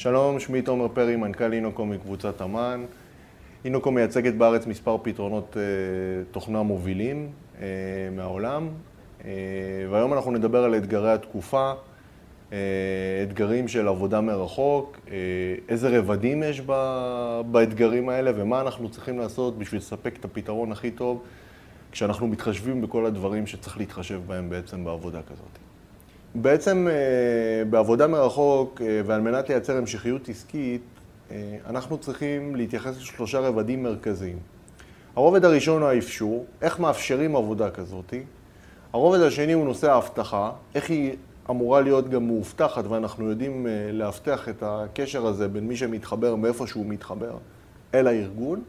שלום, שמי תומר פרי, מנכ"ל אינוקום מקבוצת אמן. אינוקום מייצגת בארץ מספר פתרונות אה, תוכנה מובילים אה, מהעולם, אה, והיום אנחנו נדבר על אתגרי התקופה, אתגרים של עבודה מרחוק, איזה רבדים יש באתגרים האלה ומה אנחנו צריכים לעשות בשביל לספק את הפתרון הכי טוב כשאנחנו מתחשבים בכל הדברים שצריך להתחשב בהם בעצם בעבודה כזאת. בעצם אה, בעבודה מרחוק אה, ועל מנת לייצר המשכיות עסקית, אה, אנחנו צריכים להתייחס לשלושה רבדים מרכזיים. הרובד הראשון הוא האפשור, איך מאפשרים עבודה כזאת. הרובד השני הוא נושא האבטחה, איך היא אמורה להיות גם מאובטחת ואנחנו יודעים לאבטח את הקשר הזה בין מי שמתחבר מאיפה שהוא מתחבר אל הארגון.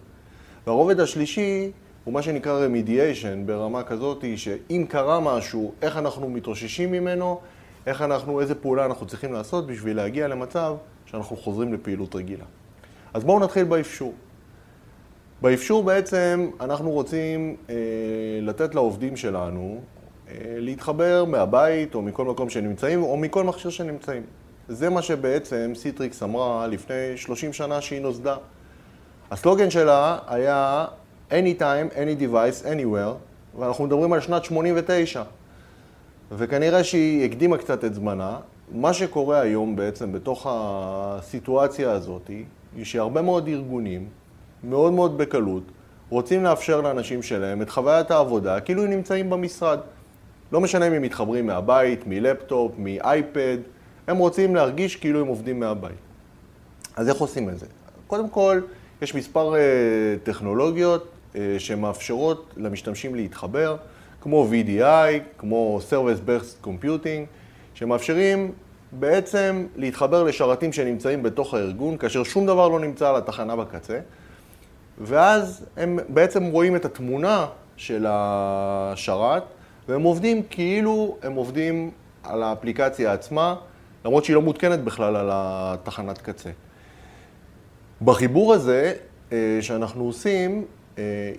והרובד השלישי הוא מה שנקרא רמידיאשן ברמה כזאת שאם קרה משהו, איך אנחנו מתאוששים ממנו, איך אנחנו, איזה פעולה אנחנו צריכים לעשות בשביל להגיע למצב שאנחנו חוזרים לפעילות רגילה. אז בואו נתחיל באפשור. באפשור בעצם אנחנו רוצים אה, לתת לעובדים שלנו אה, להתחבר מהבית או מכל מקום שנמצאים או מכל מכשיר שנמצאים. זה מה שבעצם סיטריקס אמרה לפני 30 שנה שהיא נוסדה. הסלוגן שלה היה Anytime, Any Device, Anywhere, ואנחנו מדברים על שנת 89. וכנראה שהיא הקדימה קצת את זמנה. מה שקורה היום בעצם בתוך הסיטואציה הזאת, היא שהרבה מאוד ארגונים, מאוד מאוד בקלות, רוצים לאפשר לאנשים שלהם את חוויית העבודה כאילו הם נמצאים במשרד. לא משנה אם הם מתחברים מהבית, מלפטופ, מאייפד, הם רוצים להרגיש כאילו הם עובדים מהבית. אז איך עושים את זה? קודם כל, יש מספר uh, טכנולוגיות שמאפשרות למשתמשים להתחבר. כמו VDI, כמו Service Based Computing, שמאפשרים בעצם להתחבר לשרתים שנמצאים בתוך הארגון, כאשר שום דבר לא נמצא על התחנה בקצה, ואז הם בעצם רואים את התמונה של השרת, והם עובדים כאילו הם עובדים על האפליקציה עצמה, למרות שהיא לא מותקנת בכלל על התחנת קצה. בחיבור הזה אה, שאנחנו עושים, אה,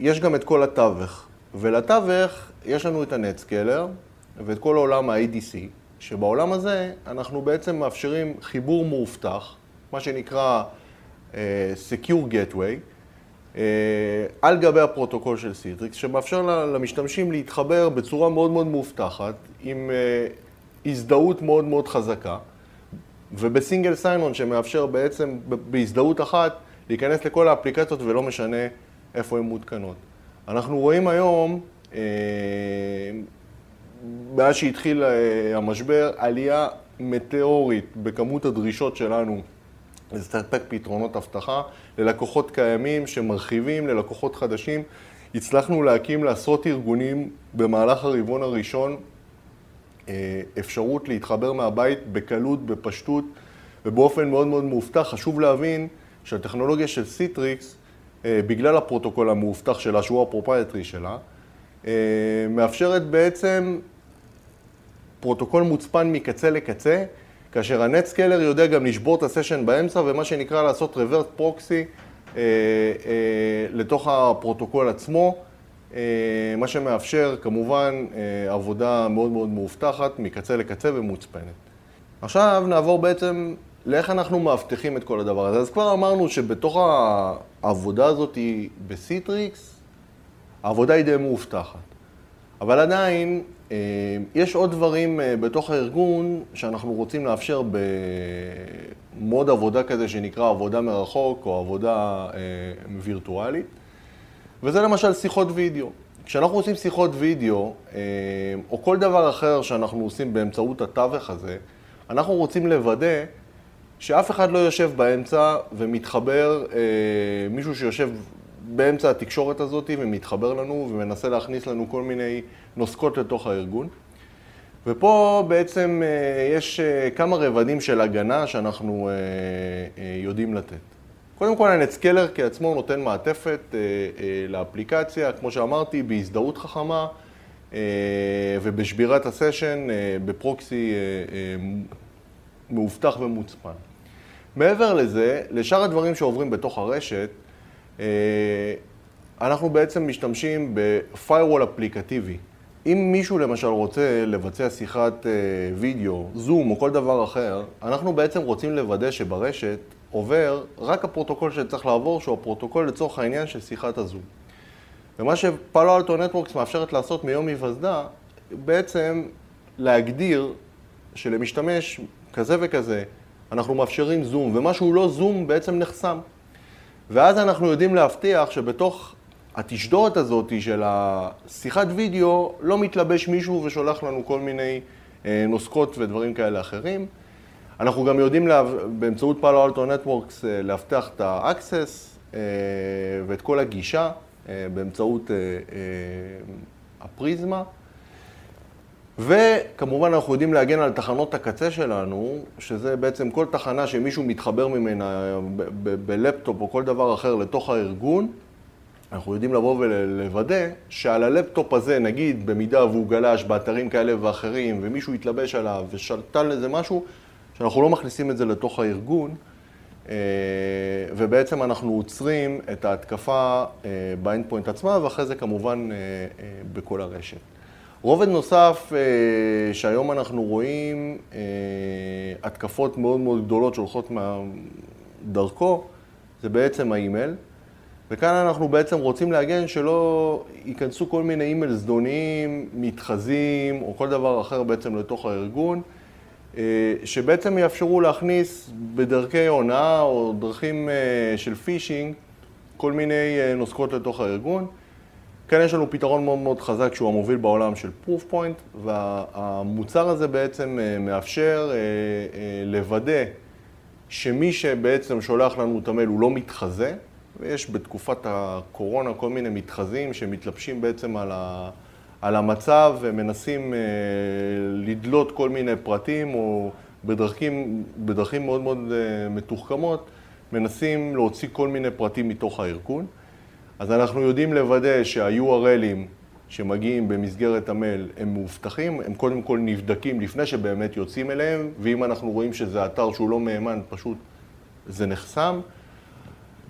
יש גם את כל התווך. ולתווך יש לנו את הנטסקיילר ואת כל עולם ה-ADC, שבעולם הזה אנחנו בעצם מאפשרים חיבור מאובטח, מה שנקרא uh, Secure Gateway, uh, על גבי הפרוטוקול של סיטריקס, שמאפשר למשתמשים להתחבר בצורה מאוד מאוד מאובטחת, עם uh, הזדהות מאוד מאוד חזקה, ובסינגל סיינון שמאפשר בעצם בהזדהות אחת להיכנס לכל האפליקציות ולא משנה איפה הן מותקנות. אנחנו רואים היום, אה, מאז שהתחיל אה, המשבר, עלייה מטאורית בכמות הדרישות שלנו לספק פתרונות אבטחה ללקוחות קיימים שמרחיבים ללקוחות חדשים. הצלחנו להקים לעשרות ארגונים במהלך הרבעון הראשון אה, אפשרות להתחבר מהבית בקלות, בפשטות ובאופן מאוד מאוד מאובטח. חשוב להבין שהטכנולוגיה של סיטריקס בגלל הפרוטוקול המאובטח שלה, שהוא ה proprietary שלה, אה, מאפשרת בעצם פרוטוקול מוצפן מקצה לקצה, כאשר הנטסקיילר יודע גם לשבור את ה session באמצע ומה שנקרא לעשות reverse proxy אה, לתוך הפרוטוקול עצמו, מה שמאפשר כמובן עבודה מאוד מאוד מאובטחת מקצה לקצה ומוצפנת. עכשיו נעבור בעצם לאיך אנחנו מאבטחים את כל הדבר הזה. אז כבר אמרנו שבתוך העבודה הזאת בסיטריקס, העבודה היא די מאובטחת. אבל עדיין, אה, יש עוד דברים אה, בתוך הארגון שאנחנו רוצים לאפשר במוד עבודה כזה שנקרא עבודה מרחוק או עבודה אה, וירטואלית, וזה למשל שיחות וידאו. כשאנחנו עושים שיחות וידאו, או כל דבר אחר שאנחנו עושים באמצעות התווך הזה, אנחנו רוצים לוודא שאף אחד לא יושב באמצע ומתחבר, אה, מישהו שיושב באמצע התקשורת הזאת ומתחבר לנו ומנסה להכניס לנו כל מיני נוסקות לתוך הארגון. ופה בעצם אה, יש אה, כמה רבדים של הגנה שאנחנו אה, אה, יודעים לתת. קודם כל הנטסקלר כעצמו נותן מעטפת אה, אה, לאפליקציה, כמו שאמרתי, בהזדהות חכמה אה, ובשבירת הסשן אה, בפרוקסי אה, אה, מאובטח ומוצפן. מעבר לזה, לשאר הדברים שעוברים בתוך הרשת, אה, אנחנו בעצם משתמשים ב-firewall אפליקטיבי אם מישהו למשל רוצה לבצע שיחת וידאו, זום או כל דבר אחר, אנחנו בעצם רוצים לוודא שברשת עובר רק הפרוטוקול שצריך לעבור, שהוא הפרוטוקול לצורך העניין של שיחת הזום. ומה שפאלו אלטו נטוורקס מאפשרת לעשות מיום היווסדה, בעצם להגדיר שלמשתמש כזה וכזה, אנחנו מאפשרים זום, ומה שהוא לא זום בעצם נחסם. ואז אנחנו יודעים להבטיח שבתוך התשדורת הזאת של השיחת וידאו לא מתלבש מישהו ושולח לנו כל מיני אה, נוסקות ודברים כאלה אחרים. אנחנו גם יודעים לה, באמצעות פאלו אלטו נטוורקס לאבטח את ה-access אה, ואת כל הגישה אה, באמצעות הפריזמה. וכמובן אנחנו יודעים להגן על תחנות הקצה שלנו, שזה בעצם כל תחנה שמישהו מתחבר ממנה בלפטופ או כל דבר אחר לתוך הארגון, אנחנו יודעים לבוא ולוודא שעל הלפטופ הזה, נגיד במידה והוא גלש באתרים כאלה ואחרים ומישהו התלבש עליו ושתל לזה משהו, שאנחנו לא מכניסים את זה לתוך הארגון, אה, ובעצם אנחנו עוצרים את ההתקפה אה, ב end point עצמה, ואחרי זה כמובן אה, בכל הרשת. רובד נוסף שהיום אנחנו רואים התקפות מאוד מאוד גדולות שהולכות דרכו, זה בעצם האימייל. וכאן אנחנו בעצם רוצים להגן שלא ייכנסו כל מיני אימייל זדוניים, מתחזים או כל דבר אחר בעצם לתוך הארגון. אה, שבעצם יאפשרו להכניס בדרכי הונאה או דרכים אה, של phishing כל מיני אה, נוזקות לתוך הארגון. כאן יש לנו פתרון מאוד מאוד חזק שהוא המוביל בעולם של Proofpoint והמוצר הזה בעצם מאפשר לוודא שמי שבעצם שולח לנו את המייל הוא לא מתחזה ויש בתקופת הקורונה כל מיני מתחזים שמתלבשים בעצם על ה... על המצב ומנסים אה, לדלות כל מיני פרטים או בדרכים, בדרכים מאוד מאוד אה, מתוחכמות, מנסים להוציא כל מיני פרטים מתוך הארגון. אז אנחנו יודעים לוודא שה-URLים שמגיעים במסגרת המייל הם מאובטחים, הם קודם כל נבדקים לפני שבאמת יוצאים אליהם, ואם אנחנו רואים שזה אתר שהוא לא מהימן, פשוט זה נחסם.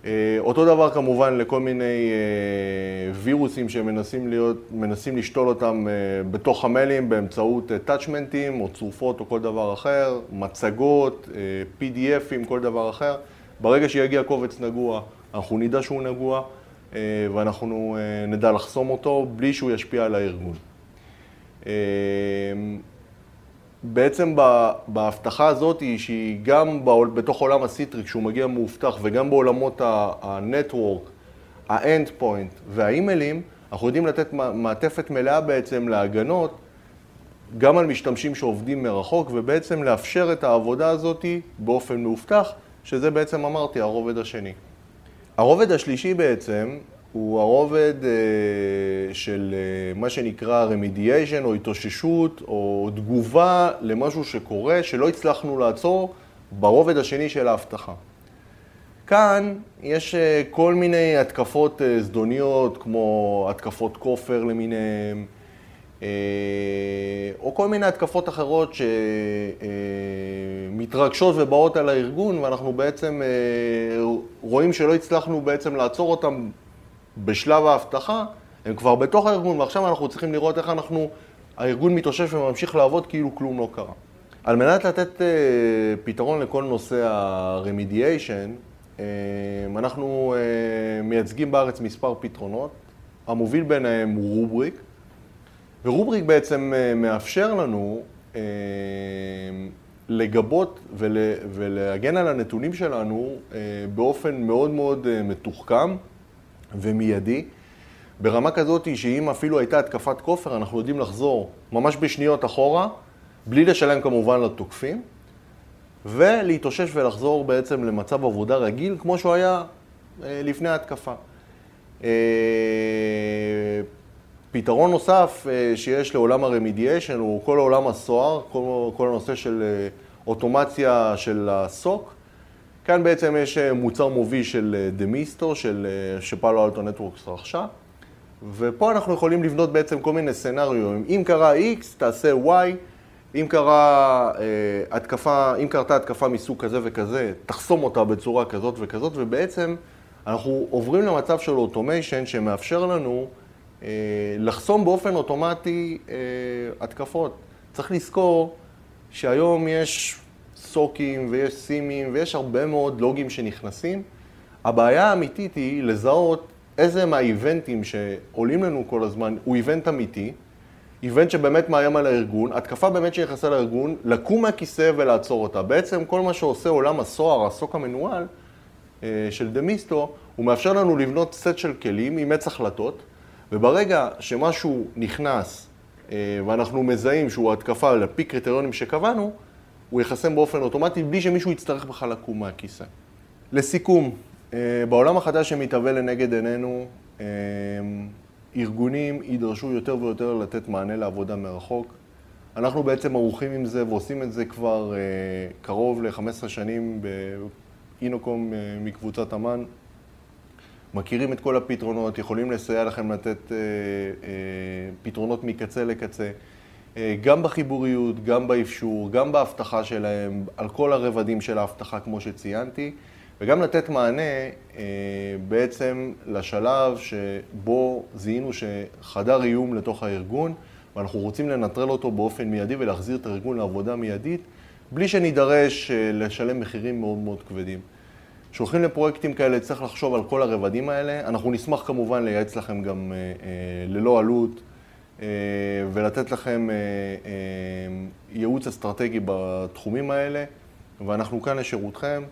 אה, אותו דבר כמובן לכל מיני אה, וירוסים שמנסים להיות, מנסים לשתול אותם אה, בתוך המיילים באמצעות טאצ'מנטים או צרופות או כל דבר אחר, מצגות, PDFים, כל דבר אחר. ברגע שיגיע קובץ נגוע, אנחנו נדע שהוא נגוע ואנחנו נדע לחסום אותו בלי שהוא ישפיע על הארגון. בעצם בהבטחה הזאת, שהיא גם בתוך עולם הסיטריק, שהוא מגיע מאובטח, וגם בעולמות ה-network, ה-end point והאימיילים, אנחנו יודעים לתת מעטפת מלאה בעצם להגנות, גם על משתמשים שעובדים מרחוק, ובעצם לאפשר את העבודה הזאת באופן מאובטח, שזה בעצם אמרתי, הרובד השני. הרובד השלישי בעצם הוא הרובד אה, של אה, מה שנקרא רמידיאשן או התאוששות או תגובה למשהו שקורה שלא הצלחנו לעצור ברובד השני של ההבטחה. כאן יש אה, כל מיני התקפות זדוניות כמו התקפות כופר למיניהן או כל מיני התקפות אחרות שמתרגשות ובאות על הארגון ואנחנו בעצם רואים שלא הצלחנו בעצם לעצור אותם בשלב האבטחה, הם כבר בתוך הארגון, ועכשיו אנחנו צריכים לראות איך אנחנו, הארגון מתאושש וממשיך לעבוד כאילו כלום לא קרה. על מנת לתת פתרון לכל נושא ה-remediation, אנחנו מייצגים בארץ מספר פתרונות, המוביל ביניהם הוא רובריק, ורובריק בעצם uh, מאפשר לנו uh, לגבות ול, ולהגן על הנתונים שלנו uh, באופן מאוד מאוד מתוחכם. ומיידי, ברמה כזאת שאם אפילו הייתה התקפת כופר, אנחנו יודעים לחזור ממש בשניות אחורה, בלי לשלם כמובן לתוקפים, ולהתאושש ולחזור בעצם למצב עבודה רגיל, כמו שהוא היה אה, לפני ההתקפה. אה, פתרון נוסף אה, שיש לעולם הרמידיאשן הוא כל עולם הסוהר, כל, כל הנושא של אוטומציה של הסוק. כאן בעצם יש אה, מוצר מוביל של דמיסטו, אה, של, אה, שפעלו אלטו נטוורקס רכשה, ופה אנחנו יכולים לבנות בעצם כל מיני סצנריו. אם קרה X, תעשה Y, אם קרה אה, התקפה, אם קרתה התקפה מסוג כזה וכזה, תחסום אותה בצורה כזאת וכזאת, ובעצם אנחנו עוברים למצב של אוטומיישן שמאפשר לנו לחסום באופן אוטומטי התקפות. צריך לזכור שהיום יש סוקים ויש סימים ויש הרבה מאוד לוגים שנכנסים. הבעיה האמיתית היא לזהות איזה מהאיבנטים שעולים לנו כל הזמן הוא איבנט אמיתי, איבנט שבאמת מאיים על הארגון, התקפה באמת שנכנסה לארגון, לקום מהכיסא ולעצור אותה. בעצם כל מה שעושה עולם הסוהר, הסוק המנוהל אה, של דמיסטו, הוא מאפשר לנו לבנות סט של כלים עם עץ החלטות, וברגע שמשהו נכנס אה, ואנחנו מזהים שהוא התקפה על פי קריטריונים שקבענו, הוא ייחסם באופן אוטומטי בלי שמישהו יצטרך בכלל לקום מהכיסא. לסיכום, אה, בעולם החדש שמתהווה לנגד עינינו, אה, ארגונים יידרשו יותר ויותר לתת מענה לעבודה מרחוק. אנחנו בעצם ערוכים עם זה ועושים את זה כבר קרוב ל-15 שנים באינוקום מקבוצת אמ"ן. מכירים את כל הפתרונות, יכולים לסייע לכם לתת אה, אה, פתרונות מקצה לקצה, אה, גם בחיבוריות, גם באפשור, גם בהבטחה שלהם, על כל הרבדים של ההבטחה כמו שציינתי, וגם לתת מענה אה, בעצם לשלב שבו זיהינו שחדר איום לתוך הארגון, ואנחנו רוצים לנטרל אותו באופן מיידי ולהחזיר את הארגון לעבודה מיידית, בלי שנידרש אה, לשלם מחירים מאוד מאוד כבדים. כשהולכים לפרויקטים כאלה צריך לחשוב על כל הרבדים האלה. אנחנו נשמח כמובן לייעץ לכם גם אה, אה, ללא עלות אה, ולתת לכם ייעוץ אסטרטגי בתחומים האלה, ואנחנו כאן לשירותכם,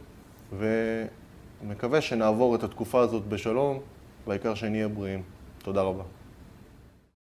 ומקווה שנעבור את התקופה הזאת בשלום, והעיקר שנהיה בריאים. תודה רבה.